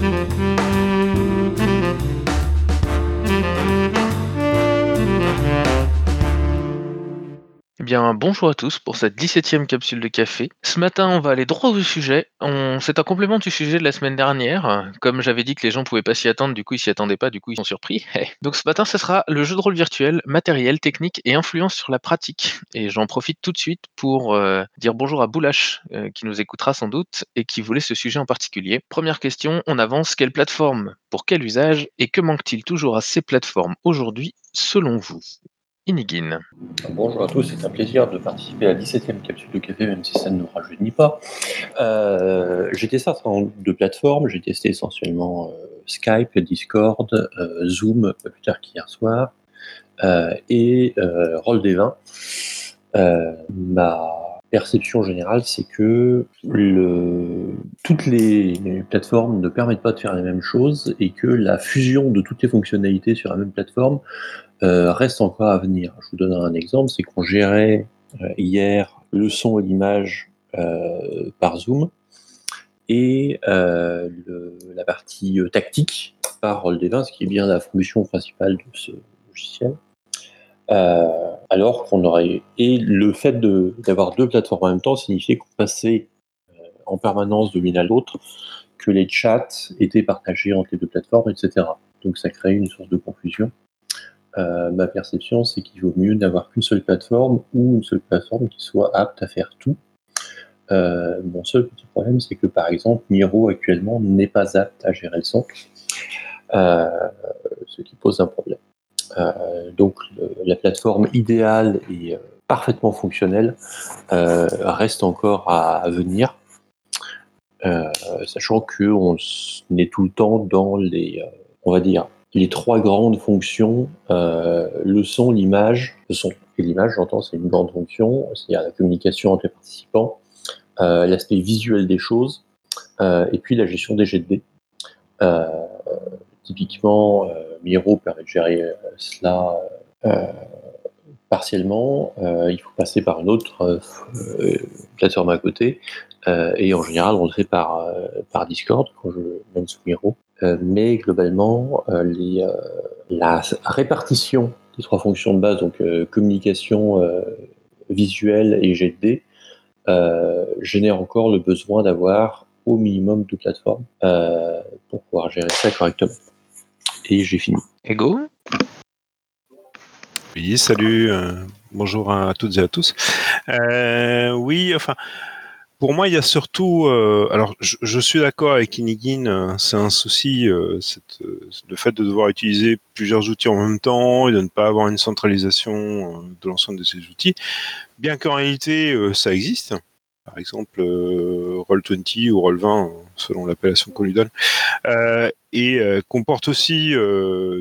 Música bien, bonjour à tous pour cette 17e capsule de café. Ce matin, on va aller droit au sujet. C'est un complément du sujet de la semaine dernière. Comme j'avais dit que les gens pouvaient pas s'y attendre, du coup ils s'y attendaient pas, du coup ils sont surpris. Donc ce matin, ce sera le jeu de rôle virtuel, matériel, technique et influence sur la pratique. Et j'en profite tout de suite pour euh, dire bonjour à Boulash, euh, qui nous écoutera sans doute et qui voulait ce sujet en particulier. Première question, on avance. Quelle plateforme? Pour quel usage Et que manque-t-il toujours à ces plateformes aujourd'hui, selon vous? Bonjour à tous, c'est un plaisir de participer à la 17e capsule de café, même si ça ne nous rajeunit pas. Euh, j'ai testé un de plateformes, j'ai testé essentiellement euh, Skype, Discord, euh, Zoom, plus tard qu'hier soir, euh, et Roll des vins. ma perception générale, c'est que toutes les plateformes ne permettent pas de faire les mêmes choses et que la fusion de toutes les fonctionnalités sur la même plateforme euh, reste encore à venir. Je vous donne un exemple, c'est qu'on gérait euh, hier le son et l'image euh, par Zoom et la partie tactique par Roll20, ce qui est bien la fonction principale de ce logiciel. alors qu'on aurait et le fait d'avoir deux plateformes en même temps signifiait qu'on passait en permanence de l'une à l'autre, que les chats étaient partagés entre les deux plateformes, etc. Donc ça crée une source de confusion. Euh, ma perception, c'est qu'il vaut mieux n'avoir qu'une seule plateforme ou une seule plateforme qui soit apte à faire tout. Euh, mon seul petit problème, c'est que par exemple, Miro actuellement n'est pas apte à gérer le son, euh, ce qui pose un problème. donc la plateforme idéale et parfaitement fonctionnelle reste encore à, venir, sachant qu'on est tout le temps dans les, on va dire, les trois grandes fonctions, euh, le son, l'image, le son et l'image, j'entends, c'est une grande fonction, c'est-à-dire la communication entre les participants, euh, l'aspect visuel des choses, euh, et puis la gestion des jets de typiquement, Miro permet de gérer cela partiellement, il faut passer par une autre plateforme à côté, et en général, on le fait par, par Discord quand je mène sous Miro. Euh, mais globalement, euh, les, euh, la répartition des trois fonctions de base, donc communication visuelle et GD, génère encore le besoin d'avoir au minimum deux plateformes pour pouvoir gérer ça correctement. Et j'ai fini. Ego Oui, salut, bonjour à toutes et à tous. oui, enfin, pour moi, il y a surtout. Euh, alors, je, suis d'accord avec Inigin, euh, c'est un souci, euh, le fait de devoir utiliser plusieurs outils en même temps et de ne pas avoir une centralisation de l'ensemble de ces outils. Bien qu'en réalité, ça existe. Par exemple, Roll20 ou Roll20, selon l'appellation qu'on lui donne, et comporte aussi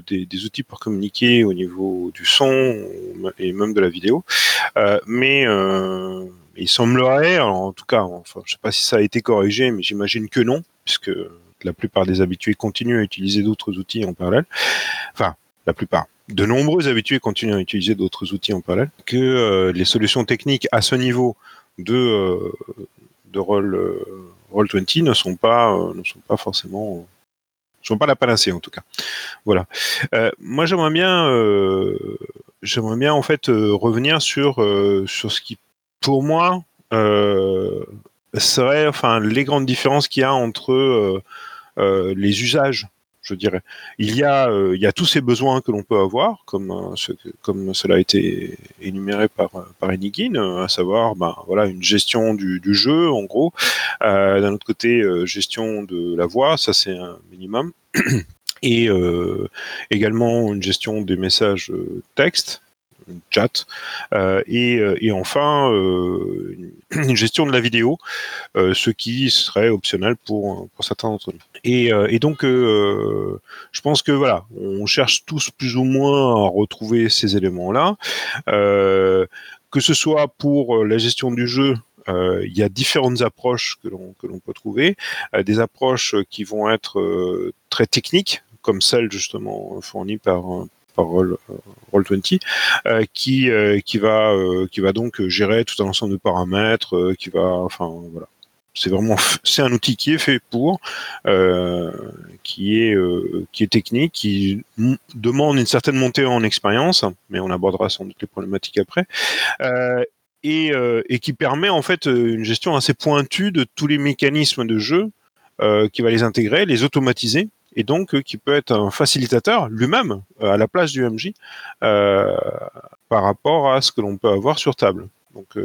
des, des, outils pour communiquer au niveau du son et même de la vidéo. mais il semblerait, en tout cas, je sais pas si ça a été corrigé, mais j'imagine que non, puisque la plupart des habitués continuent à utiliser d'autres outils en parallèle. Enfin, la plupart. De nombreux habitués continuent à utiliser d'autres outils en parallèle. Que euh, les solutions techniques à ce niveau de euh, de Roll euh, Roll 20 ne sont pas ne sont pas forcément ne pas la panacée en tout cas. Voilà. moi, j'aimerais bien j'aimerais bien en fait revenir sur sur ce qui pour moi, euh, serait enfin les grandes différences qu'il y a entre euh, euh, les usages je dirais. Il y a, il y a tous ces besoins que l'on peut avoir, comme, comme cela a été énuméré par, par Enigine, à savoir, ben, voilà, une gestion du, du jeu, en gros. D'un autre côté, gestion de la voix, ça c'est un minimum. Et également une gestion des messages texte, chat, euh, et, euh, et, enfin euh, une gestion de la vidéo, ce qui serait optionnel pour, certains d'entre nous. Et, donc, je pense que voilà, on cherche tous plus ou moins à retrouver ces éléments-là. que ce soit pour la gestion du jeu, il y a différentes approches que l'on peut trouver, des approches qui vont être très techniques, comme celle justement fournie par par Roll, 20 euh, qui euh, qui va euh, qui va donc gérer tout un ensemble de paramètres, qui va enfin voilà c'est vraiment c'est un outil qui est fait pour, euh, qui est qui est technique, qui demande une certaine montée en expérience, mais on abordera sans doute les problématiques après. Et, et, qui permet en fait une gestion assez pointue de tous les mécanismes de jeu qui va les intégrer, les automatiser et donc euh, qui peut être un facilitateur lui-même euh, à la place du MJ euh, par rapport à ce que l'on peut avoir sur table. Donc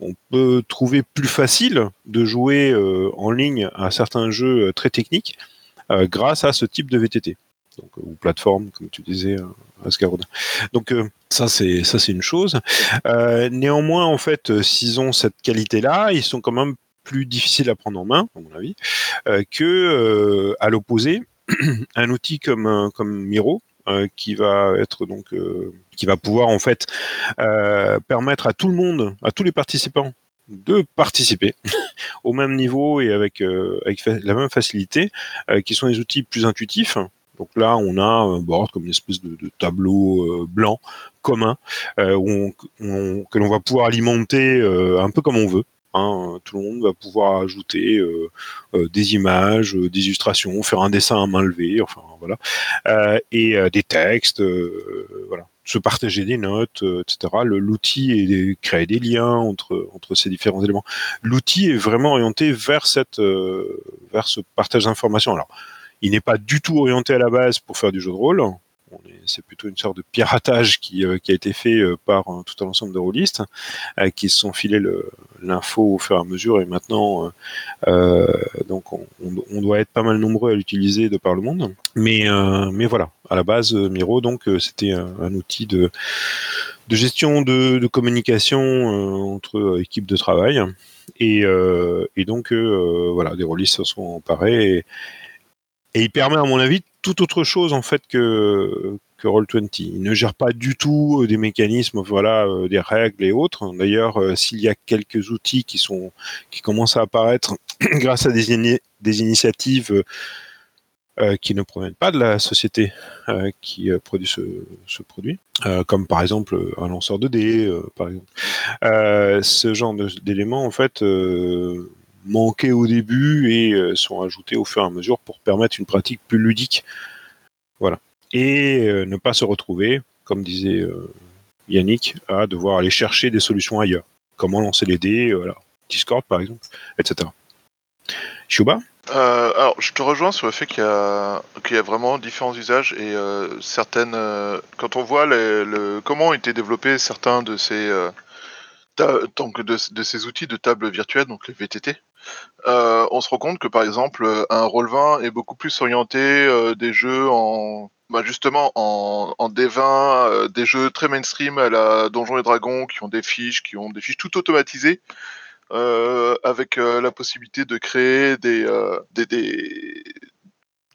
on peut trouver plus facile de jouer en ligne à certains jeux très techniques grâce à ce type de VTT. Donc, ou plateforme, comme tu disais, Asgard. Donc ça c'est ça c'est une chose. néanmoins, en fait, s'ils ont cette qualité-là, ils sont quand même plus difficile à prendre en main, à mon avis, euh, que euh, à l'opposé, un outil comme euh, comme Miro, qui va être donc qui va pouvoir en fait permettre à tout le monde, à tous les participants de participer au même niveau et avec, avec la même facilité, qui sont des outils plus intuitifs. Donc là, on a un board comme une espèce de, tableau blanc commun que l'on va pouvoir alimenter un peu comme on veut. Hein, tout le monde va pouvoir ajouter euh, euh, des images, euh, des illustrations, faire un dessin à main levée, enfin voilà, et des textes, voilà, se partager des notes, etc. L'outil et créer des liens entre ces différents éléments. L'outil est vraiment orienté vers vers ce partage d'informations. Alors, il n'est pas du tout orienté à la base pour faire du jeu de rôle c'est plutôt une sorte de piratage qui, euh, a été fait euh, par euh, tout un ensemble de rôlistes qui se sont filés l'info au fur et à mesure. Et maintenant donc on, doit être pas mal nombreux à l'utiliser de par le monde. Mais mais voilà, à la base Miro donc c'était un, outil de gestion de, communication entre équipes de travail. Et, donc voilà des rôlistes se sont emparés et il permet à mon avis tout autre chose en fait que que Roll20. Il ne gère pas du tout euh, des mécanismes, voilà, euh, des règles et autres. D'ailleurs, euh, s'il y a quelques outils qui sont qui commencent à apparaître grâce à des, des initiatives qui ne proviennent pas de la société qui produit ce, ce produit, comme par exemple un lanceur de dés, par exemple. ce genre d'éléments, en fait, manquaient au début et sont ajoutés au fur et à mesure pour permettre une pratique plus ludique. Voilà et euh, ne pas se retrouver, comme disait euh, Yannick, à devoir aller chercher des solutions ailleurs. Comment lancer les dés, euh, voilà. Discord par exemple, etc. Shuba alors, je te rejoins sur le fait qu'il y, a, vraiment différents usages et certaines. quand on voit le, comment ont été développés certains de ces, donc de, ces outils de table virtuelle, donc les VTT, on se rend compte que par exemple, un Roll20 est beaucoup plus orienté des jeux en bah justement, en, en D20, euh, des jeux très mainstream à la Donjons et Dragons qui ont des fiches, qui ont des fiches tout automatisées, euh, avec euh, la possibilité de créer des,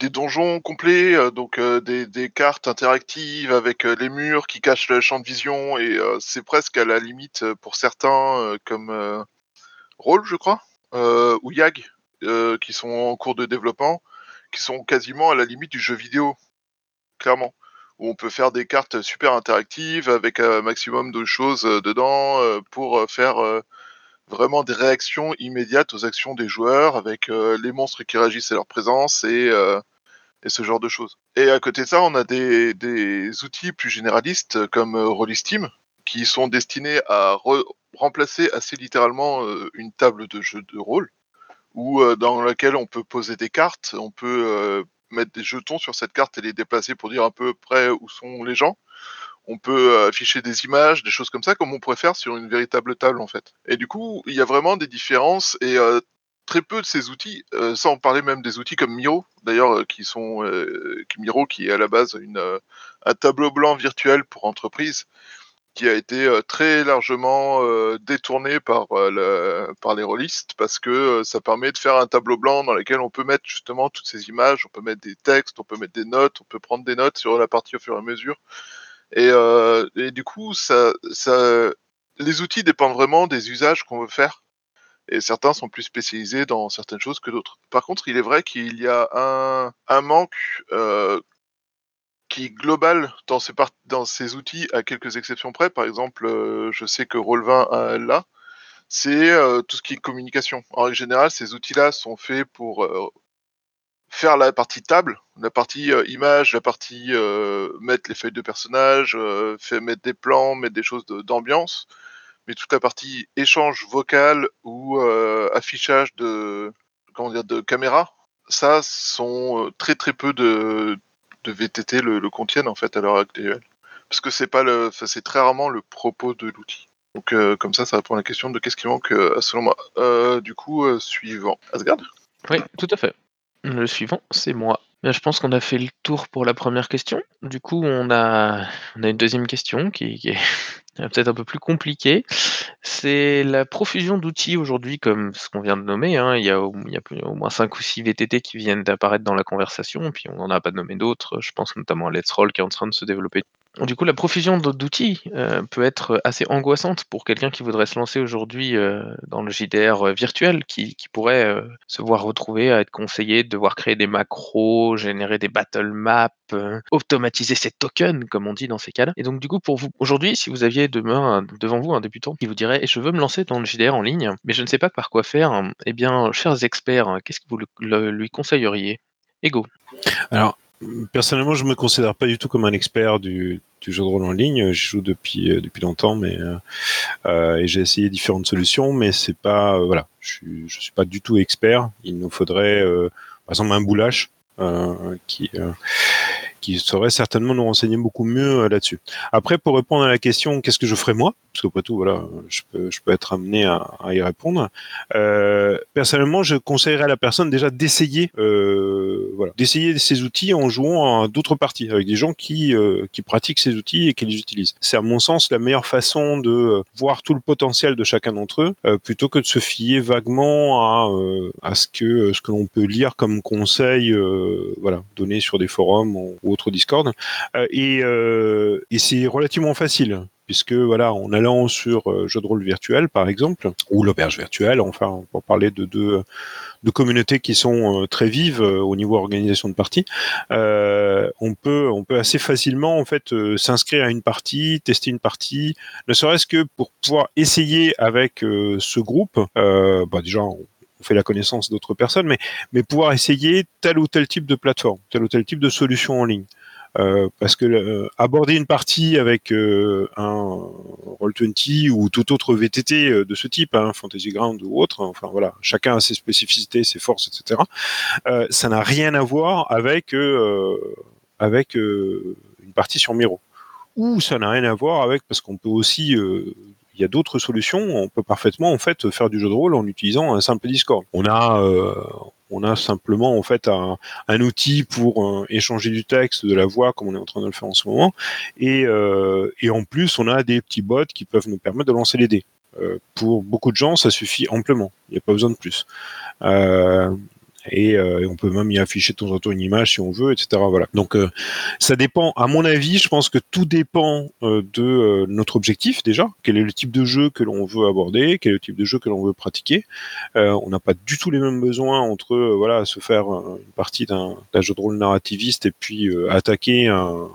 donjons complets, donc des, des, cartes interactives avec les murs qui cachent le champ de vision, et c'est presque à la limite pour certains, comme Roll, je crois, ou YAG, qui sont en cours de développement, qui sont quasiment à la limite du jeu vidéo clairement. Où on peut faire des cartes super interactives avec un maximum de choses euh, dedans euh, pour euh, faire vraiment des réactions immédiates aux actions des joueurs avec les monstres qui réagissent à leur présence et, ce genre de choses. Et à côté de ça, on a des, outils plus généralistes comme Rollisteam qui sont destinés à remplacer assez littéralement une table de jeu de rôle ou dans laquelle on peut poser des cartes, on peut mettre des jetons sur cette carte et les déplacer pour dire un peu près où sont les gens. On peut euh, afficher des images, des choses comme ça, comme on pourrait faire sur une véritable table en fait. Et du coup, il y a vraiment des différences et euh, très peu de ces outils, euh, sans parler même des outils comme Miro, d'ailleurs, qui sont Miro qui est à la base un tableau blanc virtuel pour entreprise qui a été très largement détourné par, par les rôlistes parce que ça permet de faire un tableau blanc dans lequel on peut mettre justement toutes ces images, on peut mettre des textes, on peut mettre des notes, on peut prendre des notes sur la partie au fur et à mesure. Et, du coup, les outils dépendent vraiment des usages qu'on veut faire. Et certains sont plus spécialisés dans certaines choses que d'autres. Par contre, il est vrai qu'il y a un, manque euh, qui global dans ces, dans ces outils, à quelques exceptions près. Par exemple, euh, je sais que Roll20 là, c'est tout ce qui est communication. En règle générale, ces outils-là sont faits pour faire la partie table, la partie image, la partie mettre les feuilles de personnages, faire mettre des plans, mettre des choses d'ambiance, mais toute la partie échange vocal ou affichage de comment dire de caméra, ça sont très très peu de, de VTT le, contiennent en fait à l'heure actuelle, parce que c'est pas le, c'est très rarement le propos de l'outil. Donc comme ça, ça répond à la question de qu'est-ce qui manque selon moi. du coup, suivant. Asgard? Oui, tout à fait. Le suivant, c'est moi. Je pense qu'on a fait le tour pour la première question. Du coup, on a, une deuxième question qui, est peut-être un peu plus compliquée. C'est la profusion d'outils aujourd'hui, comme ce qu'on vient de nommer. Hein. Il, y a au, il y a au moins 5 ou 6 VTT qui viennent d'apparaître dans la conversation, puis on n'en a pas nommé d'autres. Je pense notamment à Let's Roll qui est en train de se développer du coup, la profusion d'outils euh, peut être assez angoissante pour quelqu'un qui voudrait se lancer aujourd'hui euh, dans le JDR euh, virtuel, qui, pourrait se voir retrouver à être conseillé de devoir créer des macros, générer des battle maps, automatiser ses tokens, comme on dit dans ces cas-là. Et donc, du coup, pour vous, aujourd'hui, si vous aviez demain devant vous un débutant qui vous dirait Je veux me lancer dans le JDR en ligne, mais je ne sais pas par quoi faire, eh bien, chers experts, qu'est-ce que vous lui conseilleriez? Ego. Personnellement, je me considère pas du tout comme un expert du, jeu de rôle en ligne. Je joue depuis euh, depuis longtemps, mais euh, euh, et j'ai essayé différentes solutions, mais c'est pas voilà, je suis je suis pas du tout expert. Il nous faudrait par exemple un boulash qui qui saurait certainement nous renseigner beaucoup mieux là-dessus. Après, pour répondre à la question, qu'est-ce que je ferais moi? Parce qu'après tout, voilà, je peux, être amené à, y répondre. Euh, personnellement, je conseillerais à la personne déjà d'essayer, euh, voilà, d'essayer ces outils en jouant à d'autres parties avec des gens qui euh, pratiquent ces outils et qui les utilisent. C'est à mon sens la meilleure façon de voir tout le potentiel de chacun d'entre eux, euh, plutôt que de se fier vaguement à euh, à ce que ce que l'on peut lire comme conseil, voilà, donné sur des forums ou autre Discord. Euh, et, euh, et c'est relativement facile puisque voilà, en allant sur euh, jeu de rôle virtuel par exemple, ou l'auberge virtuelle, enfin pour parler de deux de communautés qui sont très vives au niveau organisation de partie, on peut on peut assez facilement en fait s'inscrire à une partie, tester une partie, ne serait-ce que pour pouvoir essayer avec ce groupe. bah déjà on, fait la connaissance d'autres personnes, mais, mais pouvoir essayer tel ou tel type de plateforme, tel ou tel type de solution en ligne. Euh, parce que euh, aborder une partie avec euh, un Roll20 ou tout autre VTT de ce type, hein, Fantasy Ground ou autre, enfin voilà, chacun a ses spécificités, ses forces, etc. ça n'a rien à voir avec avec une partie sur Miro. Ou ça n'a rien à voir avec parce qu'on peut aussi il y a d'autres solutions. On peut parfaitement en fait faire du jeu de rôle en utilisant un simple Discord. On a euh, on a simplement en fait un, outil pour euh, échanger du texte, de la voix, comme on est en train de le faire en ce moment. Et, euh, et en plus, on a des petits bots qui peuvent nous permettre de lancer les dés. pour beaucoup de gens, ça suffit amplement. Il n'y a pas besoin de plus. Euh, et, on peut même y afficher de temps en temps une image si on veut, etc. Voilà. Donc euh, ça dépend. À mon avis, je pense que tout dépend euh, de notre objectif déjà. Quel est le type de jeu que l'on veut aborder Quel est le type de jeu que l'on veut pratiquer On n'a pas du tout les mêmes besoins entre voilà se faire une partie d'un jeu de rôle narrativiste et puis attaquer un,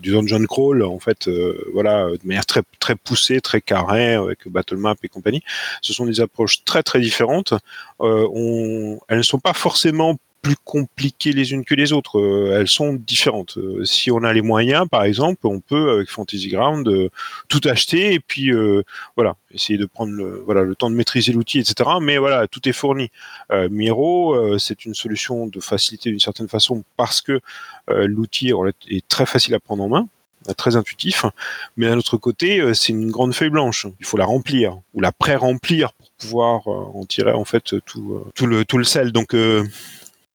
du dungeon crawl en fait euh, voilà de manière très très poussée très carrée avec battle map et compagnie. Ce sont des approches très très différentes. Euh, on, elles ne sont pas forcément plus compliquées les unes que les autres. Euh, elles sont différentes. Euh, si on a les moyens, par exemple, on peut avec Fantasy Ground euh, tout acheter et puis voilà, essayer de prendre le, voilà le temps de maîtriser l'outil, etc. Mais voilà, tout est fourni. Miro, c'est une solution de facilité d'une certaine façon parce que l'outil est très facile à prendre en main très intuitif, mais d'un autre côté, c'est une grande feuille blanche. Il faut la remplir ou la pré-remplir pour pouvoir en tirer en fait tout, tout le tout le sel. Donc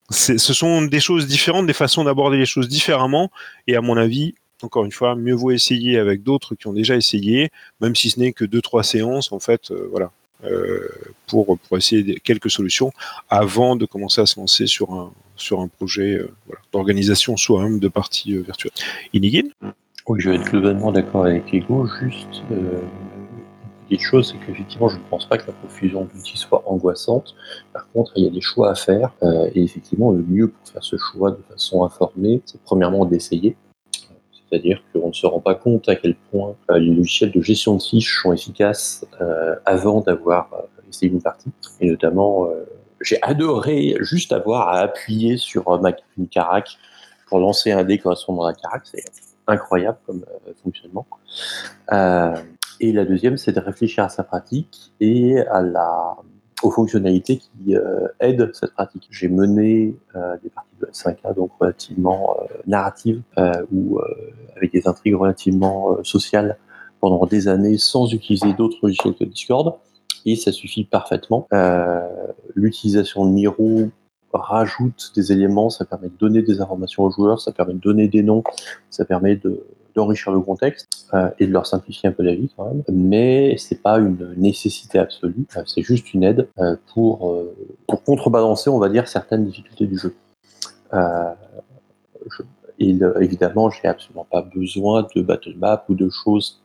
ce sont des choses différentes, des façons d'aborder les choses différemment. Et à mon avis, encore une fois, mieux vaut essayer avec d'autres qui ont déjà essayé, même si ce n'est que deux trois séances, en fait, euh, voilà, euh, pour pour essayer quelques solutions avant de commencer à se lancer sur un sur un projet euh, d'organisation soi-même de partie virtuelle. Inigine? Oui, je vais être globalement d'accord avec Ego. Juste, chose, c'est qu'effectivement, je ne pense pas que la profusion d'outils soit angoissante. Par contre, il y a des choix à faire. Euh, et effectivement, le mieux pour faire ce choix de façon informée, c'est premièrement d'essayer. C'est-à-dire qu'on ne se rend pas compte à quel point les logiciels de gestion de fiches sont efficaces avant d'avoir essayé une partie. Et notamment, j'ai adoré juste avoir à appuyer sur ma, une carac pour lancer un dé correspondant à la carac. C'est incroyable comme fonctionnement. Et la deuxième, c'est de réfléchir à sa pratique et à la aux fonctionnalités qui euh, aident cette pratique. J'ai mené euh, des parties de S5A donc relativement euh, narratives ou avec des intrigues relativement sociales pendant des années sans utiliser d'autres logiciels que Discord et ça suffit parfaitement. L'utilisation de Miro rajoute des éléments, ça permet de donner des informations aux joueurs, ça permet de donner des noms, ça permet de d'enrichir le contexte euh, et de leur simplifier un peu la vie quand même. Mais c'est pas une nécessité absolue, euh, c'est juste une aide euh, pour, pour contrebalancer, on va dire, certaines difficultés du jeu. Je, et évidemment, j'ai absolument pas besoin de battle map ou de choses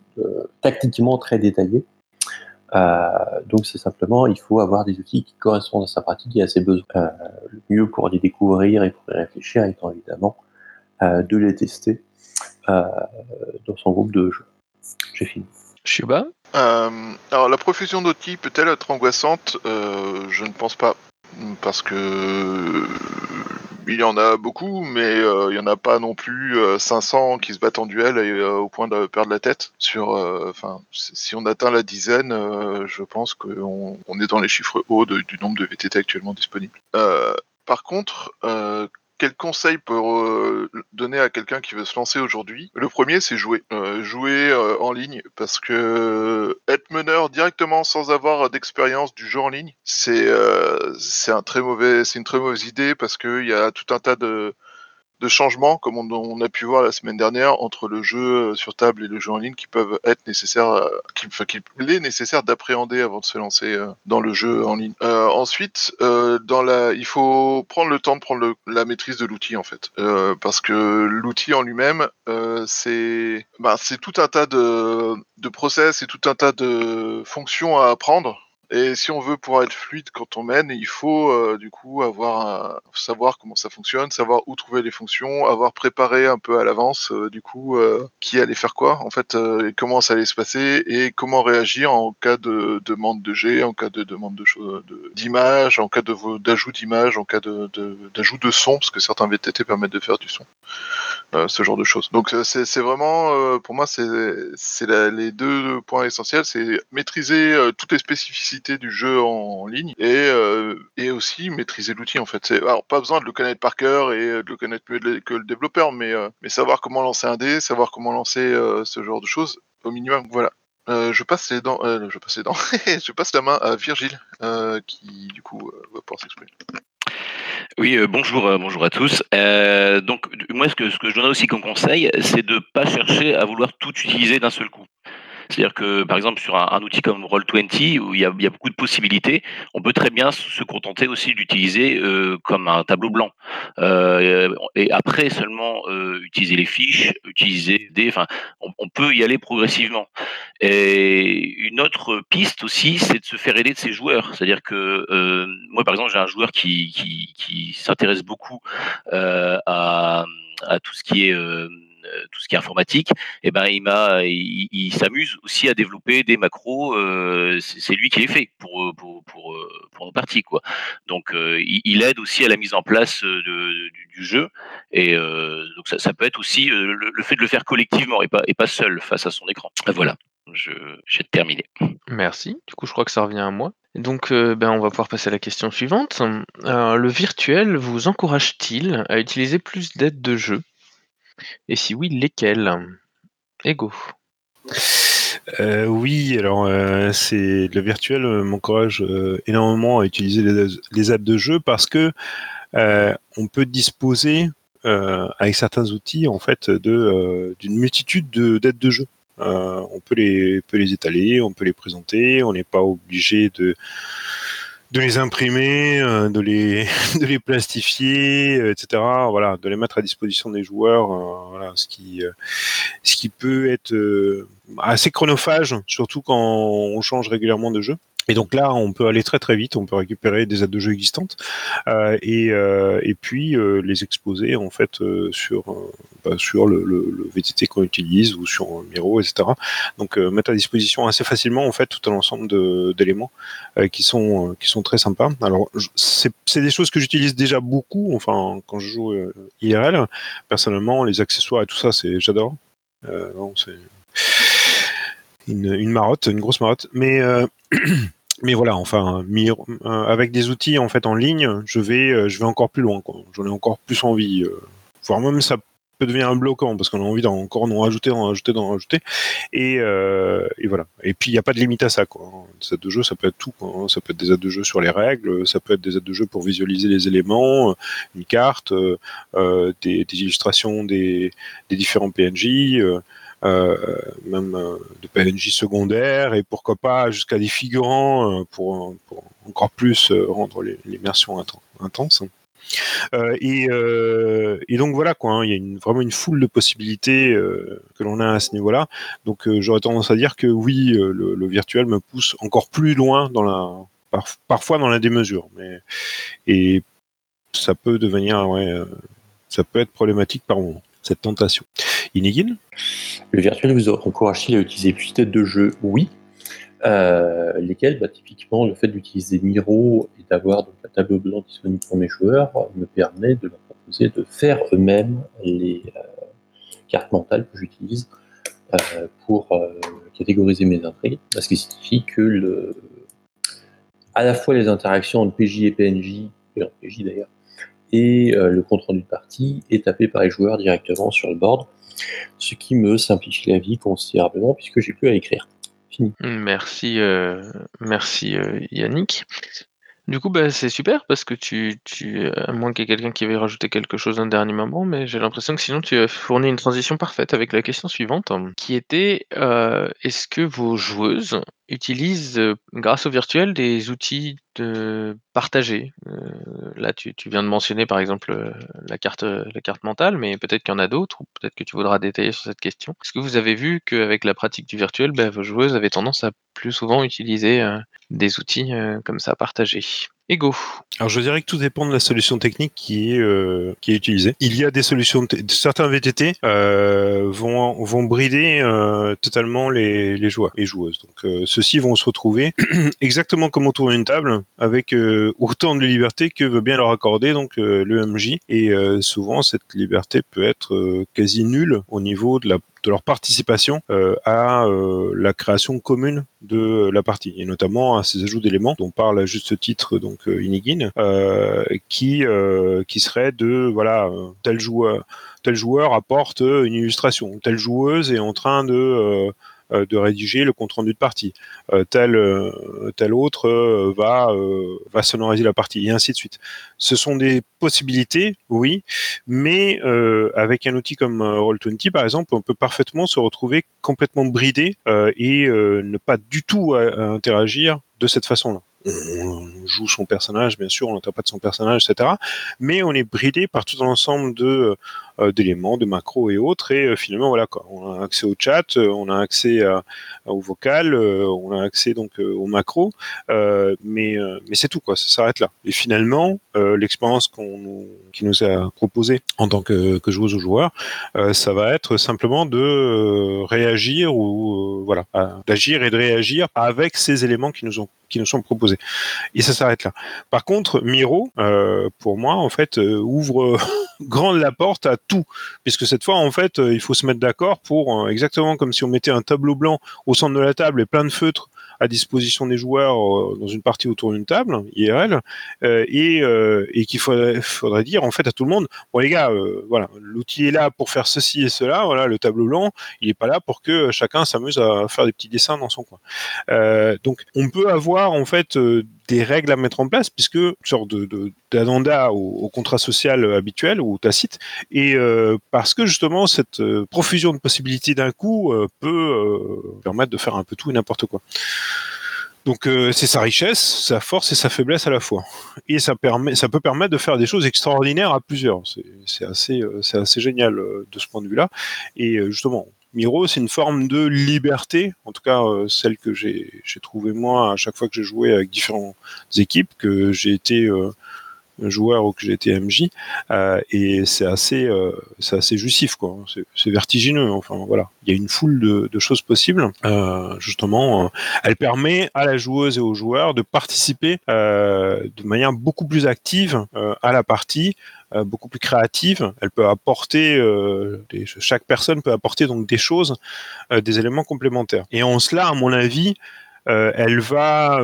tactiquement très détaillées. Donc c'est simplement, il faut avoir des outils qui correspondent à sa pratique et à ses besoins. le mieux pour les découvrir et pour y réfléchir étant évidemment de les tester euh, dans son groupe de jeux. J'ai fini. Shuba euh, Alors la profusion d'outils peut-elle être angoissante? Euh, Je ne pense pas. Parce que il y en a beaucoup, mais il n'y en a pas non plus 500 qui se battent en duel et, au point de perdre la tête. Sur, enfin, si on atteint la dizaine, je pense qu'on on est dans les chiffres hauts du nombre de VTT actuellement disponibles. par contre, quel conseil pour euh, donner à quelqu'un qui veut se lancer aujourd'hui? Le premier, c'est jouer. Euh, jouer euh, en ligne, parce que être meneur directement sans avoir d'expérience du jeu en ligne, c'est une très mauvaise idée parce qu'il y a tout un tas de de changements, comme on, a pu voir la semaine dernière, entre le jeu euh, sur table et le jeu en ligne qui peuvent être nécessaires, euh, qu'il est nécessaire d'appréhender avant de se lancer euh, dans le jeu en ligne. ensuite, dans la, il faut prendre le temps de prendre la maîtrise de l'outil en fait, parce que l'outil en lui-même, c'est, bah, c'est tout un tas de, de process et tout un tas de fonctions à apprendre et si on veut pouvoir être fluide quand on mène, il faut euh, du coup avoir savoir comment ça fonctionne, savoir où trouver les fonctions, avoir préparé un peu à l'avance euh, du coup euh, qui allait faire quoi en fait, et comment ça allait se passer et comment réagir en cas de demande de G, en cas de demande de d'image, en cas de d'ajout d'image, en cas de d'ajout de, son parce que certains VTT permettent de faire du son, ce genre de choses. Donc c'est vraiment pour moi c'est les deux points essentiels, c'est maîtriser toutes les spécificités du jeu en, ligne et, euh, et aussi maîtriser l'outil en fait. Alors pas besoin de le connaître par cœur et de le connaître mieux que le développeur, mais, euh, mais savoir comment lancer un dé, savoir comment lancer euh, ce genre de choses au minimum. Voilà. je passe les dents, je passe les dents, je passe la main à Virgile qui du coup va pouvoir s'exprimer. Oui, bonjour, bonjour à tous. donc moi, ce que, ce que je donne aussi comme conseil, c'est de pas chercher à vouloir tout utiliser d'un seul coup. C'est-à-dire que, par exemple, sur un, outil comme Roll20, où il y, a, beaucoup de possibilités, on peut très bien se contenter aussi d'utiliser euh, comme un tableau blanc. Euh, et après seulement euh, utiliser les fiches, utiliser des. Enfin, on, peut y aller progressivement. Et une autre piste aussi, c'est de se faire aider de ses joueurs. C'est-à-dire que moi, par exemple, j'ai un joueur qui, s'intéresse beaucoup à, tout ce qui est tout ce qui est informatique, et eh ben il m'a, il, s'amuse aussi à développer des macros. Euh, c'est lui qui les fait pour euh, pour pour, pour nos parties quoi. Donc il, aide aussi à la mise en place du, jeu et donc ça, ça, peut être aussi le, fait de le faire collectivement et pas et pas seul face à son écran. Voilà. Je, j'ai terminé. Merci. Du coup, je crois que ça revient à moi. Donc, ben, on va pouvoir passer à la question suivante. le virtuel vous encourage-t-il à utiliser plus d'aides de jeu? Et si oui, lesquels? Ego. Euh, oui, alors euh, c'est le virtuel euh, m'encourage énormément à utiliser les, apps de jeu parce que on peut disposer avec certains outils en fait de d'une multitude d'aides de, jeu. on peut les peut les étaler, on peut les présenter, on n'est pas obligé de de les imprimer, euh, de les de les plastifier, euh, etc. Voilà, de les mettre à disposition des joueurs. Euh, voilà, ce qui ce qui peut être assez chronophage, surtout quand on change régulièrement de jeu. Et donc là, on peut aller très très vite, on peut récupérer des aides de jeu existantes euh, et, euh, et puis euh, les exposer en fait sur bah, sur le, VTT qu'on utilise ou sur Miro, etc. Donc mettre à disposition assez facilement en fait tout un ensemble d'éléments qui sont qui sont très sympas. Alors c'est des choses que j'utilise déjà beaucoup, enfin quand je joue IRL. Personnellement, les accessoires et tout ça, j'adore. une, une, marotte, une grosse marotte. Mais mais voilà, enfin, euh, avec des outils en fait en ligne, je vais, euh, je vais encore plus loin. J'en ai encore plus envie. Euh, voire même ça peut devenir un bloquant parce qu'on a envie d'encore en rajouter, d'en rajouter, d'en rajouter. Et, voilà. Et puis il n'y a pas de limite à ça. Quoi. Des aides de jeu, ça peut être tout. Quoi. Ça peut être des aides de jeu sur les règles, ça peut être des aides de jeu pour visualiser les éléments, une carte, des, illustrations des, différents PNJ. Même euh, de PNJ secondaires et pourquoi pas jusqu'à des figurants euh, pour, pour, encore plus rendre l'immersion intense. Euh, et, euh, et, donc voilà quoi, hein, il y a une, vraiment une foule de possibilités euh, que l'on a à ce niveau-là. Donc j'aurais tendance à dire que oui, le, le, virtuel me pousse encore plus loin dans la, par, parfois dans la démesure, mais et ça peut devenir, ouais, ça peut être problématique par moment cette tentation. Inigine Le virtuel vous encourage-t-il à utiliser plus de jeux Oui. Euh, lesquels bah, Typiquement, le fait d'utiliser Miro et d'avoir donc, un tableau blanc disponible pour mes joueurs me permet de leur proposer de faire eux-mêmes les euh, cartes mentales que j'utilise euh, pour catégoriser mes intrigues, ce qui signifie que le, à la fois les interactions entre PJ et PNJ, et en PJ d'ailleurs, et euh, le compte rendu de partie est tapé par les joueurs directement sur le board, ce qui me simplifie la vie considérablement puisque j'ai plus à écrire. Merci, euh, merci euh, Yannick. Du coup, bah, c'est super parce que tu, tu à moins qu'il y ait quelqu'un qui veuille rajouter quelque chose un dernier moment, mais j'ai l'impression que sinon tu as fourni une transition parfaite avec la question suivante, qui était euh, est-ce que vos joueuses utilisent, euh, grâce au virtuel, des outils de partagés Là, tu, tu, viens de mentionner par exemple la carte, la carte mentale, mais peut-être qu'il y en a d'autres, ou peut-être que tu voudras détailler sur cette question. Est-ce que vous avez vu qu'avec la pratique du virtuel, bah, vos joueuses avaient tendance à plus souvent utiliser des outils comme ça partagés? Alors je dirais que tout dépend de la solution technique qui est euh, utilisée. Il y a des solutions, certains VTT euh, vont vont brider euh, totalement les, joueurs et joueuses. Donc ceux-ci vont se retrouver exactement comme autour d'une table avec autant de liberté que veut bien leur accorder donc. Et souvent cette liberté peut être quasi nulle au niveau de la de leur participation euh, à euh, la création commune de la partie et notamment à ces ajouts d'éléments dont parle à juste titre donc euh, Inigine qui qui serait de voilà tel joueur tel joueur apporte une illustration telle joueuse est en train de de rédiger le compte rendu de partie. Euh, tel, euh, tel autre va, va sonoriser la partie, et ainsi de suite. Ce sont des possibilités, oui, mais avec un outil comme Roll20, par exemple, on peut parfaitement se retrouver complètement bridé et ne pas du tout interagir de cette façon-là on joue son personnage, bien sûr, on n'interprète son personnage, etc. Mais on est bridé par tout un ensemble de euh, d'éléments, de macros et autres. Et euh, finalement, voilà, on a accès au chat, euh, on a accès au vocal, on a accès donc aux macros, mais mais c'est tout, quoi. Ça s'arrête là. Et finalement, l'expérience qu'on nous, qui nous a proposée en tant que, que joueuse ou joueur, ça va être simplement de réagir ou voilà, d'agir et de réagir avec ces éléments qui nous ont qui nous sont proposés. Et ça s'arrête là. Par contre, Miro, euh, pour moi, en fait, euh, ouvre grande la porte à tout, puisque cette fois, en fait, euh, il faut se mettre d'accord pour exactement comme si on mettait un tableau blanc au centre de la table et plein de feutres à disposition des joueurs euh, dans une partie autour d'une table IRL euh, et, euh, qu'il faudrait, dire en fait à tout le monde bon les gars voilà l'outil est là pour faire ceci et cela voilà le tableau blanc il est pas là pour que chacun s'amuse à faire des petits dessins dans son coin. Donc on peut avoir en fait des règles à mettre en place, puisque une sorte de au, contrat social habituel ou tacite, et parce que justement cette profusion de possibilités d'un coup peut permettre de faire un peu tout et n'importe quoi. Donc euh, c'est sa richesse, sa force et sa faiblesse à la fois. Et ça, permet, ça peut permettre de faire des choses extraordinaires à plusieurs. C'est assez, euh, assez génial euh, de ce point de vue-là. Et justement, Miro, c'est une forme de liberté, en tout cas celle que j'ai trouvée moi à chaque fois que j'ai joué avec différentes équipes, que j'ai été joueur ou que j'ai été MJ euh, et c'est assez euh, c'est assez justif c'est vertigineux enfin voilà. Il y a une foule de, de choses possibles. Euh, justement euh, elle permet à la joueuse et aux joueurs de participer euh, de manière beaucoup plus active à la partie beaucoup plus créative. Elle peut apporter, des, chaque personne peut apporter donc des choses, des éléments complémentaires. Et en cela, à mon avis, elle va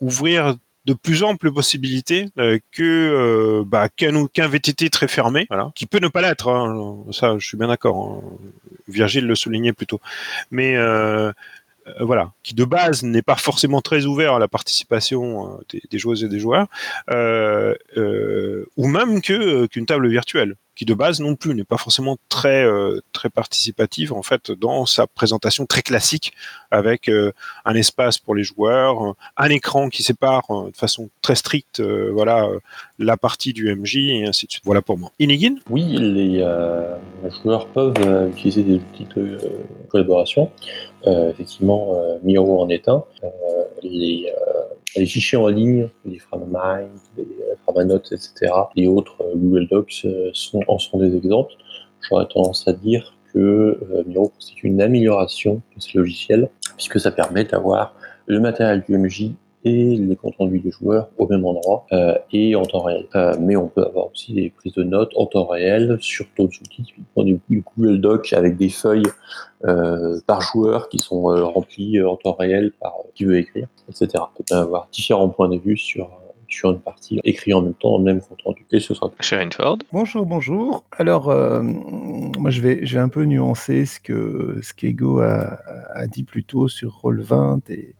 ouvrir de plus amples possibilités euh, que euh, bah, qu'un VTT très fermé, voilà, qui peut ne pas l'être. Hein, ça, je suis bien d'accord. Hein. Virgile le soulignait plutôt, mais euh, voilà, qui de base n'est pas forcément très ouvert à la participation des, des, joueuses et des joueurs, ou même qu'une table virtuelle qui de base non plus n'est pas forcément très euh, très participative en fait dans sa présentation très classique avec euh, un espace pour les joueurs, un écran qui sépare euh, de façon très stricte voilà la partie du MJ et ainsi de suite. Voilà pour moi. Inigine Oui, les joueurs peuvent utiliser des outils de collaboration. effectivement, Miro en est un. les les fichiers en ligne, les Framamind, les Framanotes, etc., et autres euh, Google Docs euh, sont, en sont des exemples. J'aurais tendance à dire que euh, Miro constitue une amélioration de ces logiciels, puisque ça permet d'avoir le matériel du MJ et les comptes rendus des joueurs au même endroit euh, et en temps réel. Euh, mais on peut avoir aussi des prises de notes en temps réel sur d'autres outils, typiquement du Google Doc avec des feuilles euh, par joueur qui sont euh, remplies en temps réel par qui veut écrire, etc. On peut avoir différents points de vue sur sur une partie écrit en même temps dans le même compte rendu. Et ce sera Sharon Ford. Bonjour, bonjour. Alors, euh, moi, je vais, je vais un peu nuancer ce que ce qu'Ego a, a, dit plus tôt sur Roll20 et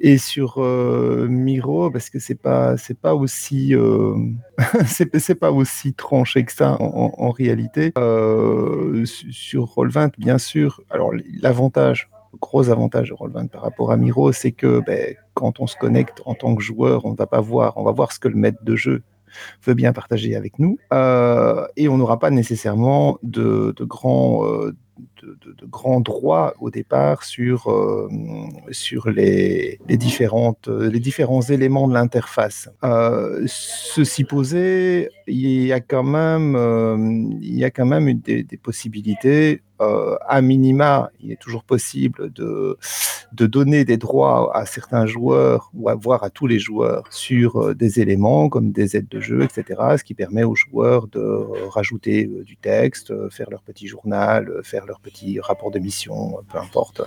et sur euh, Miro parce que c'est pas c'est pas aussi euh, c'est pas aussi tranché que ça en, réalité. Euh, sur Roll20 bien sûr alors l'avantage gros avantage de Roll20 par rapport à Miro c'est que ben, quand on se connecte en tant que joueur on va pas voir on va voir ce que le maître de jeu veut bien partager avec nous. Et on n'aura pas nécessairement de, grands de, grands droits au départ sur, euh, sur les, les, différentes, les différents éléments de l'interface. Euh, ceci posé, il y a quand même, euh, il y a quand même des, des possibilités. Euh, à minima, il est toujours possible de, de donner des droits à certains joueurs ou à voir à tous les joueurs sur euh, des éléments comme des aides de jeu, etc. Ce qui permet aux joueurs de rajouter du texte, faire leur petit journal, faire leur petit rapport de mission, peu importe.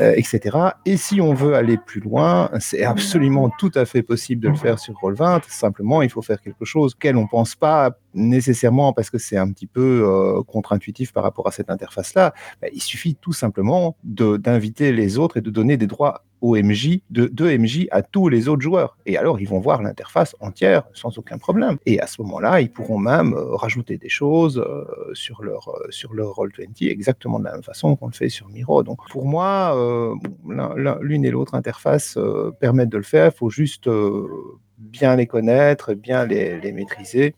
Euh, etc. Et si on veut aller plus loin, c'est absolument tout à fait possible de le faire sur Roll20. Simplement, il faut faire quelque chose qu'elle on pense pas nécessairement parce que c'est un petit peu euh, contre-intuitif par rapport à cette interface-là. Ben, il suffit tout simplement d'inviter les autres et de donner des droits au MJ, de, MJ à tous les autres joueurs. Et alors, ils vont voir l'interface entière sans aucun problème. Et à ce moment-là, ils pourront même euh, rajouter des choses euh, sur leur, sur leur Roll20 exactement de la même façon qu'on le fait sur Miro. Donc, pour moi, l'une et l'autre interface permettent de le faire. Il faut juste bien les connaître, bien les, les maîtriser.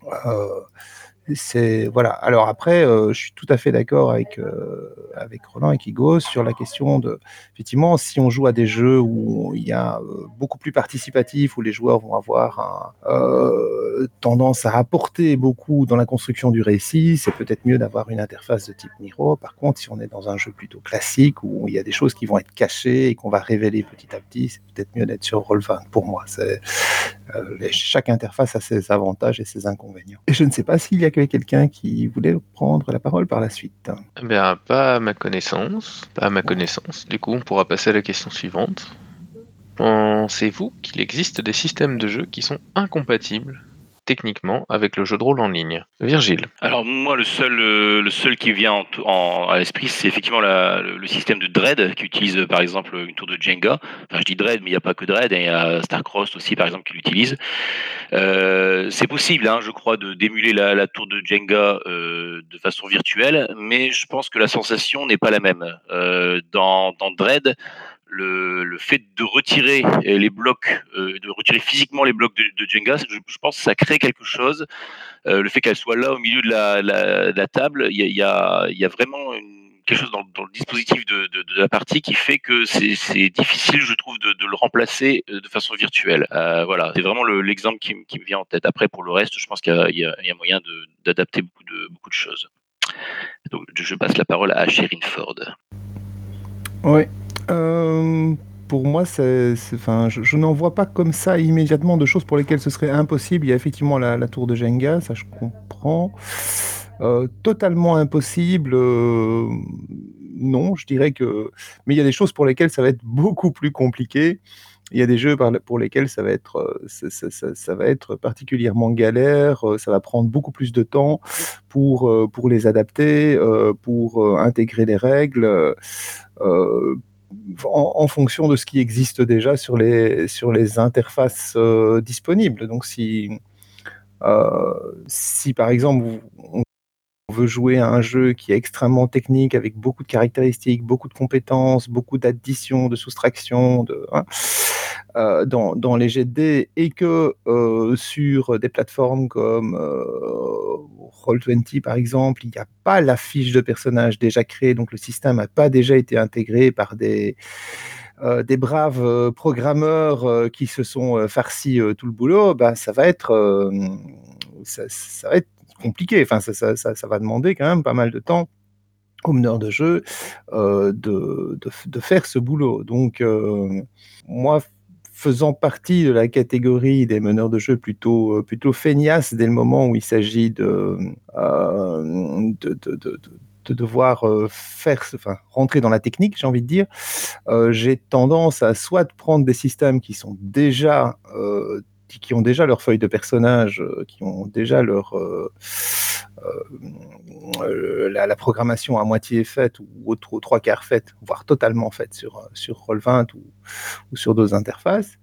C'est voilà. Alors après, euh, je suis tout à fait d'accord avec euh, avec Roland et Kigo sur la question de effectivement si on joue à des jeux où il y a euh, beaucoup plus participatif où les joueurs vont avoir un, tendance à apporter beaucoup dans la construction du récit, c'est peut-être mieux d'avoir une interface de type Miro. Par contre, si on est dans un jeu plutôt classique où il y a des choses qui vont être cachées et qu'on va révéler petit à petit, c'est peut-être mieux d'être sur Roll20 pour moi. Chaque interface a ses avantages et ses inconvénients. Et je ne sais pas s'il y a quelqu'un qui voulait prendre la parole par la suite. Eh bien, pas à ma connaissance. Pas à ma connaissance. Du coup, on pourra passer à la question suivante. Pensez-vous qu'il existe des systèmes de jeu qui sont incompatibles? Techniquement avec le jeu de rôle en ligne. Virgile. Alors moi, le seul, euh, le seul qui vient en, en, à l'esprit, c'est effectivement le, système de Dread qui utilise par exemple une tour de Jenga. Enfin, je dis Dread, mais il n'y a pas que Dread, hein, il y a Starcross aussi par exemple qui l'utilise. Euh, c'est possible, hein, je crois, de d'émuler la, tour de Jenga euh, de façon virtuelle, mais je pense que la sensation n'est pas la même. Euh, dans, dans Dread, le, fait de retirer les blocs, euh, de retirer physiquement les blocs de, de Jenga, je, pense que ça crée quelque chose. Euh, le fait qu'elle soit là au milieu de la, table, il y a, y, y vraiment quelque chose dans, le dispositif de, la partie qui fait que c'est difficile, je trouve, de, le remplacer de façon virtuelle. voilà, c'est vraiment l'exemple qui, me vient en tête. Après, pour le reste, je pense qu'il y, a moyen d'adapter beaucoup de, beaucoup de choses. Donc, je passe la parole à Sherin Ford. Oui. pour moi, je, n'en vois pas comme ça immédiatement de choses pour lesquelles ce serait impossible. Il y a effectivement la, la tour de Jenga, ça je comprends. Euh, totalement impossible, euh, non, je dirais que. Mais il y a des choses pour lesquelles ça va être beaucoup plus compliqué. Il y a des jeux pour lesquels ça va être, euh, ça, va être particulièrement galère, ça va prendre beaucoup plus de temps pour, pour les adapter, pour intégrer les règles. En, fonction de ce qui existe déjà sur les, sur les interfaces disponibles. Donc si, si par exemple on on veut jouer à un jeu qui est extrêmement technique, avec beaucoup de caractéristiques, beaucoup de compétences, beaucoup d'additions, de soustractions, de, hein, euh, dans, les jets de dés, et que euh, sur des plateformes comme euh, Roll20 par exemple, il n'y a pas la fiche de personnage déjà créée, donc le système n'a pas déjà été intégré par des, des braves programmeurs qui se sont farcis tout le boulot, bah, ça va être ça, va être compliqué. Enfin, ça, ça, va demander quand même pas mal de temps aux meneurs de jeu de, de, faire ce boulot. Donc, moi, faisant partie de la catégorie des meneurs de jeu plutôt, euh, plutôt feignasses dès le moment où il s'agit de, de, de, devoir faire, enfin, rentrer dans la technique, j'ai envie de dire, j'ai tendance à soit prendre des systèmes qui sont déjà qui, ont déjà leur feuille de personnage, euh, qui ont déjà leur euh, euh, la, programmation à moitié faite ou aux, trois quarts faite, voire totalement faite sur, sur Roll20 ou, ou sur d'autres interfaces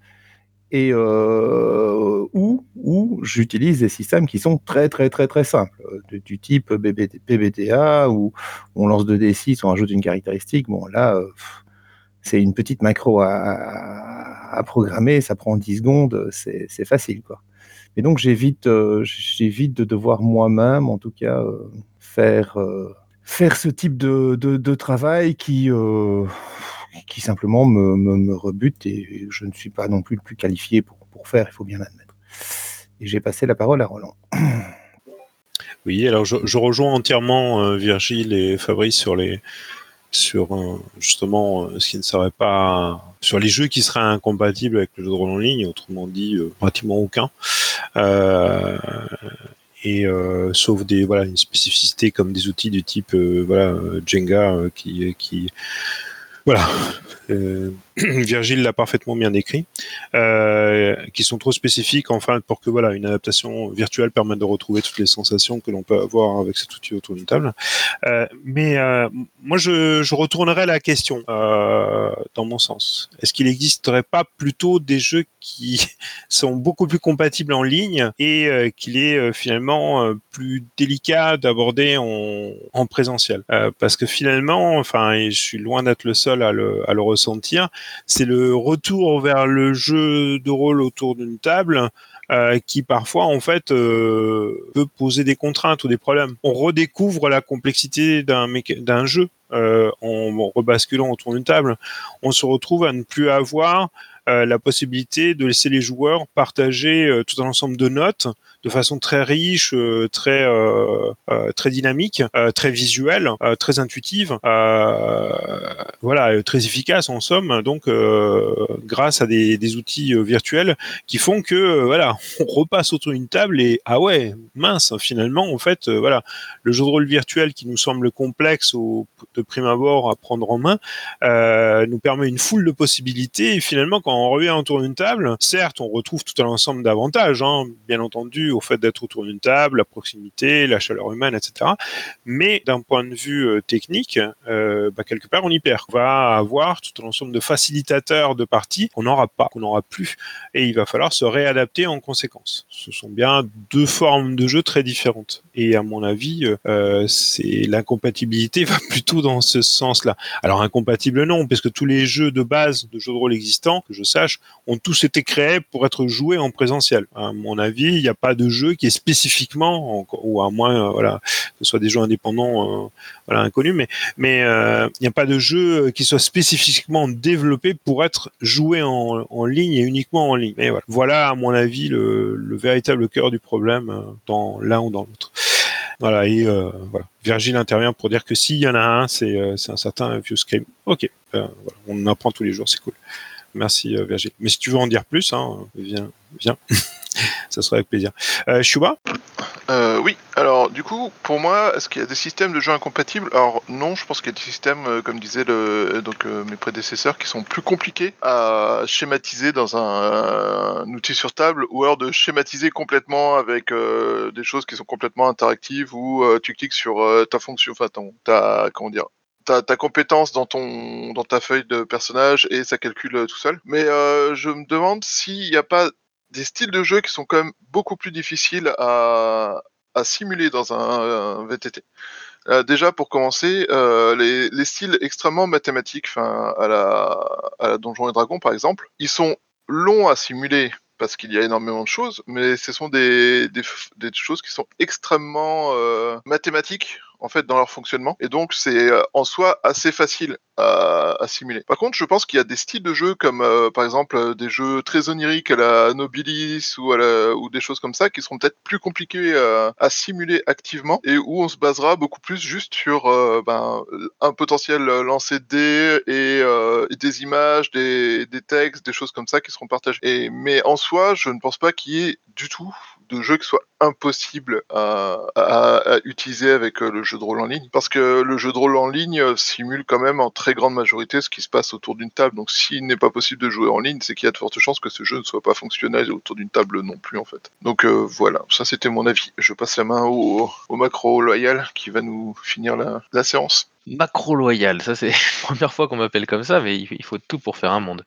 et où, où j'utilise des systèmes qui sont très très très très simples, du type PBTA, où on lance 2D6, on rajoute une caractéristique. Bon là, c'est une petite macro à, programmer, ça prend 10 secondes, c'est facile. Quoi. Et donc j'évite euh, j'évite de devoir moi-même, en tout cas, euh, faire, euh, faire ce type de, de, travail qui, qui simplement me, me, rebute et je ne suis pas non plus le plus qualifié pour, pour faire, il faut bien l'admettre. Et j'ai passé la parole à Roland. Oui, alors je rejoins entièrement Virgile et Fabrice sur les, sur euh, justement euh, ce qui ne serait pas sur les jeux qui seraient incompatibles avec le jeu de rôle en ligne, autrement dit euh, pratiquement aucun. et sauf des voilà une spécificité comme des outils du type voilà Jenga qui qui voilà Virgile l'a parfaitement bien décrit, euh, qui sont trop spécifiques enfin pour que voilà une adaptation virtuelle permette de retrouver toutes les sensations que l'on peut avoir avec cet outil autour d'une table. Euh, mais euh, moi, je, je retournerai la question dans mon sens. Est-ce qu'il n'existerait pas plutôt des jeux qui sont beaucoup plus compatibles en ligne et qu'il est finalement plus délicat d'aborder en, en, présentiel? Parce que finalement, enfin, et je suis loin d'être le seul à le, à le ressentir, c'est le retour vers le jeu de rôle autour d'une table euh, qui parfois en fait euh, peut poser des contraintes ou des problèmes. On redécouvre la complexité d'un jeu euh, en rebasculant autour d'une table. On se retrouve à ne plus avoir la possibilité de laisser les joueurs partager tout un ensemble de notes de façon très riche, euh, très euh, euh, très dynamique, très visuelle, très intuitive, voilà, très efficace en somme. Donc, grâce à des, des outils virtuels qui font que voilà, on repasse autour d'une table et ah ouais, mince, finalement, en fait, voilà, le jeu de rôle virtuel qui nous semble complexe au, de prime abord à prendre en main nous permet une foule de possibilités et finalement, quand on revient autour d'une table, certes, on retrouve tout un ensemble d'avantages, hein, bien entendu au fait d'être autour d'une table, la proximité, la chaleur humaine, etc. Mais d'un point de vue euh, technique, euh, bah, quelque part, on y perd. On va avoir tout un ensemble de facilitateurs de parties qu'on n'aura pas, qu'on n'aura plus, et il va falloir se réadapter en conséquence. Ce sont bien deux formes de jeu très différentes. Et à mon avis, euh, c'est l'incompatibilité va plutôt dans ce sens-là. Alors incompatible non, parce que tous les jeux de base de jeux de rôle existants, que je sache, ont tous été créés pour être joués en présentiel. À mon avis, il n'y a pas de jeu qui est spécifiquement, ou à moins, euh, voilà, ce soit des jeux indépendants, euh, voilà, inconnus, mais mais il n'y a pas de jeu qui soit spécifiquement développé pour être joué en, ligne et uniquement en ligne. Mais voilà, voilà à mon avis le, le véritable cœur du problème dans l'un ou dans l'autre. Voilà, et euh, voilà. Virgile intervient pour dire que s'il y en a un, c'est un certain View Scream. Ok, voilà. on apprend tous les jours, c'est cool. Merci Virgile. Mais si tu veux en dire plus, hein, viens, viens. ça serait avec plaisir. Euh, euh, Oui, alors du coup, pour moi, est-ce qu'il y a des systèmes de jeu incompatibles? Alors non, je pense qu'il y a des systèmes, euh, comme disaient le, donc, euh, mes prédécesseurs, qui sont plus compliqués à schématiser dans un, outil sur table, ou alors de schématiser complètement avec des choses qui sont complètement interactives, où tu cliques sur ta fonction, enfin ta, comment dire, ta, ta, compétence dans ton dans ta feuille de personnage et ça calcule tout seul. Mais je me demande s'il n'y a pas des styles de jeu qui sont quand même beaucoup plus difficiles à, simuler dans un, VTT. Euh, déjà pour commencer, euh, les, les, styles extrêmement mathématiques, à la, à Donjon et Dragon par exemple, ils sont longs à simuler parce qu'il y a énormément de choses, mais ce sont des choses qui sont extrêmement euh, mathématiques en fait dans leur fonctionnement et donc c'est euh, en soi assez facile à, simuler. Par contre, je pense qu'il y a des styles de jeux comme euh, par exemple euh, des jeux très oniriques à la Nobilis ou, à la, ou des choses comme ça qui seront peut-être plus compliqués à, simuler activement et où on se basera beaucoup plus juste sur ben, un potentiel lancer de dés et, des images, des, des, textes, des choses comme ça qui seront partagées. Mais en soi, je ne pense pas qu'il y ait du tout de jeu qui soit impossible à, utiliser avec euh, le jeu de rôle en ligne. Parce que le jeu de rôle en ligne euh, simule quand même en très grande majorité ce qui se passe autour d'une table. Donc s'il n'est pas possible de jouer en ligne, c'est qu'il y a de fortes chances que ce jeu ne soit pas fonctionnel autour d'une table non plus en fait. Donc euh, voilà, ça c'était mon avis. Je passe la main au, au macro loyal qui va nous finir la, la séance. Macro loyal, ça c'est la première fois qu'on m'appelle comme ça, mais il faut tout pour faire un monde.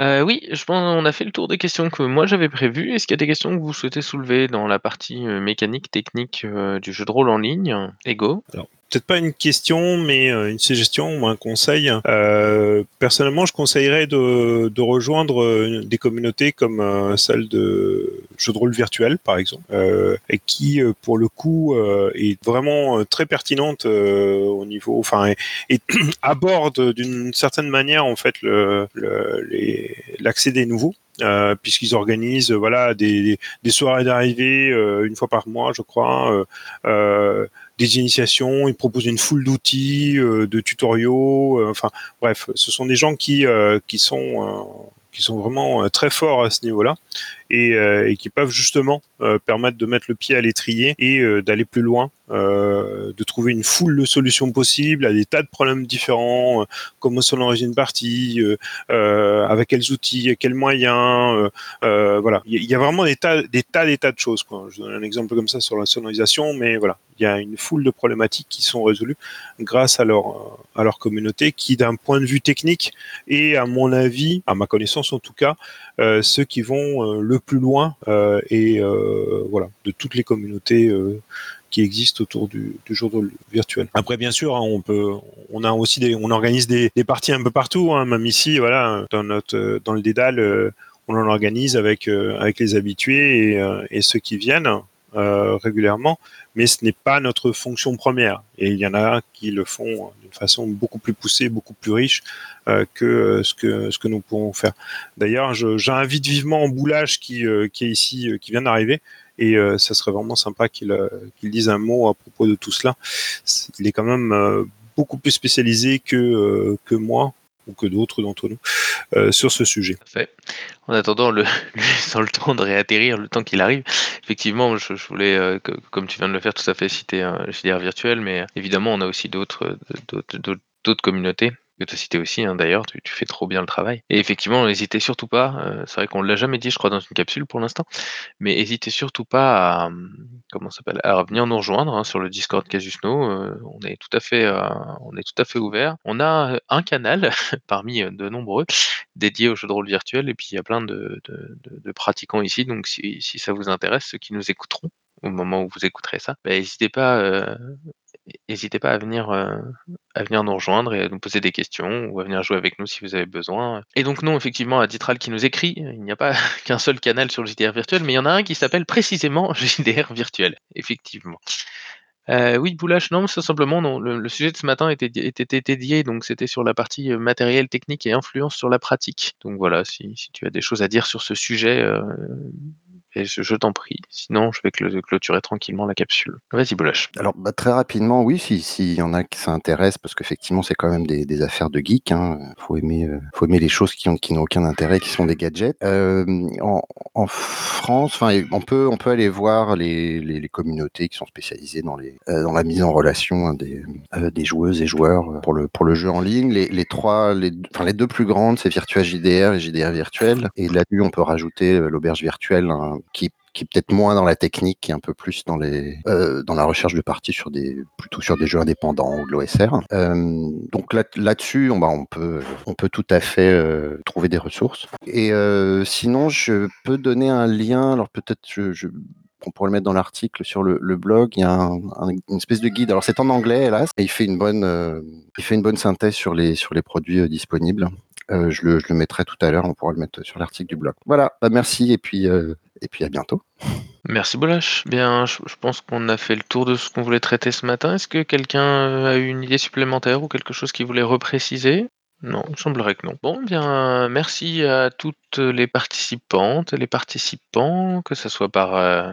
Euh, oui, je pense qu'on a fait le tour des questions que moi j'avais prévues. Est-ce qu'il y a des questions que vous souhaitez soulever dans la partie, euh, mécanique, technique, euh, du jeu de rôle en ligne? Ego? Alors, peut-être pas une question, mais une suggestion ou un conseil. Euh, personnellement, je conseillerais de, rejoindre des communautés comme celle de jeux de rôle virtuel, par exemple, euh, et qui, pour le coup, est vraiment très pertinente au niveau, enfin, et, aborde d'une certaine manière en fait l'accès des nouveaux. Euh, puisqu'ils organisent voilà des, soirées d'arrivée euh, une fois par mois je crois euh, des initiations ils proposent une foule d'outils de tutoriaux enfin bref ce sont des gens qui qui sont qui sont vraiment très forts à ce niveau-là et, et qui peuvent justement permettre de mettre le pied à l'étrier et d'aller plus loin euh, de trouver une foule de solutions possibles à des tas de problèmes différents, euh, comment son origine partie, euh, avec quels outils, quels moyens, voilà. Il y, a vraiment des tas, des tas, des tas de choses. Quoi. Je donne un exemple comme ça sur la sonorisation, mais voilà, il y a une foule de problématiques qui sont résolues grâce à leur communauté, qui d'un point de vue technique et à mon avis, à ma connaissance en tout cas, euh, ceux qui vont le plus loin euh, et voilà de toutes les communautés qui existent autour du, du virtuel. Après, bien sûr, hein, on peut, on a aussi on organise des, parties un peu partout, hein, même ici, voilà, dans notre, dans le dédale, euh, on en organise avec euh, avec les habitués euh, et ceux qui viennent régulièrement, mais ce n'est pas notre fonction première. Et il y en a qui le font d'une façon beaucoup plus poussée, beaucoup plus riche que ce que ce que nous pouvons faire. D'ailleurs, j'invite vivement en boulage qui qui est ici, qui vient d'arriver, et euh, ça serait vraiment sympa qu'il euh, dise un mot à propos de tout cela. Il est quand même euh, beaucoup plus spécialisé que, que moi que d'autres d'entre nous euh, sur ce sujet. En attendant, le, sans le temps de réatterrir, le temps qu'il arrive, effectivement, je, voulais, euh, comme tu viens de le faire, tout à fait citer un euh, filière virtuel, mais évidemment, on a aussi d'autres communautés que as cité aussi, hein, d'ailleurs, tu, fais trop bien le travail. Et effectivement, n'hésitez surtout pas, euh, c'est vrai qu'on l'a jamais dit, je crois, dans une capsule pour l'instant, mais n'hésitez surtout pas à, hum, comment à venir nous rejoindre hein, sur le Discord Casusno. Euh, on est tout à fait, euh, on est tout à fait ouvert. On a un canal parmi de nombreux dédié au jeu de rôle virtuel, et puis il y a plein de pratiquants ici. Donc si, si, ça vous intéresse, ceux qui nous écouteront au moment où vous écouterez ça, bah, n'hésitez pas, euh, n'hésitez pas à venir, euh, à venir nous rejoindre et à nous poser des questions ou à venir jouer avec nous si vous avez besoin. Et donc non, effectivement, à Ditral qui nous écrit, il n'y a pas qu'un seul canal sur le JDR virtuel, mais il y en a un qui s'appelle précisément JDR virtuel, effectivement. Euh, oui, Boulash, non, c'est simplement, non, le, sujet de ce matin était, di- était, était dédié, donc c'était sur la partie euh, matériel, technique et influence sur la pratique. Donc voilà, si, tu as des choses à dire sur ce sujet, euh, et je, je t'en prie. Sinon, je vais clôturer tranquillement la capsule. Vas-y, Boulash. Alors, bah, très rapidement, oui, s'il si, y en a qui s'intéressent, parce qu'effectivement, c'est quand même des, des affaires de geek. Hein. Faut aimer, euh, faut aimer les choses qui ont qui n'ont aucun intérêt, qui sont des gadgets. Euh, en, en France, enfin, on peut on peut aller voir les, les, les communautés qui sont spécialisées dans les euh, dans la mise en relation hein, des euh, des joueuses et joueurs pour le pour le jeu en ligne. Les, les trois, les, les deux plus grandes, c'est Virtua JDR et JDR virtuel. Et là-dessus, on peut rajouter euh, l'auberge virtuelle qui est peut-être moins dans la technique, qui est un peu plus dans les euh, dans la recherche de parties sur des plutôt sur des jeux indépendants ou de l'OSR. Euh, donc là là-dessus, on, bah, on peut on peut tout à fait euh, trouver des ressources. Et sinon, je peux donner un lien. Alors peut-être je, on pourrait le mettre dans l'article sur le, blog. Il y a un, un, une espèce de guide. Alors c'est en anglais, hélas, et il fait une bonne, il fait une bonne synthèse sur les sur les produits disponibles. Euh, je, le, mettrai tout à l'heure. On pourra le mettre sur l'article du blog. Voilà. Bah, merci et puis euh, et puis à bientôt. Merci Bolash. Bien, je, pense qu'on a fait le tour de ce qu'on voulait traiter ce matin. Est-ce que quelqu'un a eu une idée supplémentaire ou quelque chose qu'il voulait repréciser? Non, il semblerait que non. Bon, bien, merci à toutes les participantes et les participants, que ce soit par euh,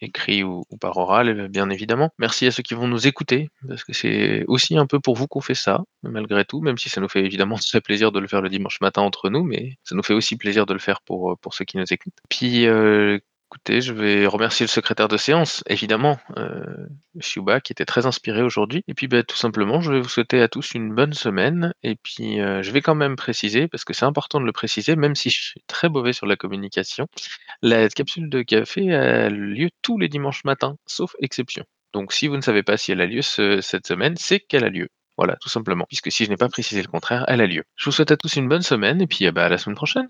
écrit ou, ou, par oral, bien évidemment. Merci à ceux qui vont nous écouter, parce que c'est aussi un peu pour vous qu'on fait ça, malgré tout, même si ça nous fait évidemment très plaisir de le faire le dimanche matin entre nous, mais ça nous fait aussi plaisir de le faire pour, pour ceux qui nous écoutent. Puis, euh, Écoutez, je vais remercier le secrétaire de séance, évidemment, euh, Shuba, qui était très inspiré aujourd'hui. Et puis, bah, tout simplement, je vais vous souhaiter à tous une bonne semaine. Et puis, euh, je vais quand même préciser, parce que c'est important de le préciser, même si je suis très mauvais sur la communication, la capsule de café a lieu tous les dimanches matins, sauf exception. Donc, si vous ne savez pas si elle a lieu ce, cette semaine, c'est qu'elle a lieu. Voilà, tout simplement. Puisque si je n'ai pas précisé le contraire, elle a lieu. Je vous souhaite à tous une bonne semaine, et puis bah, à la semaine prochaine.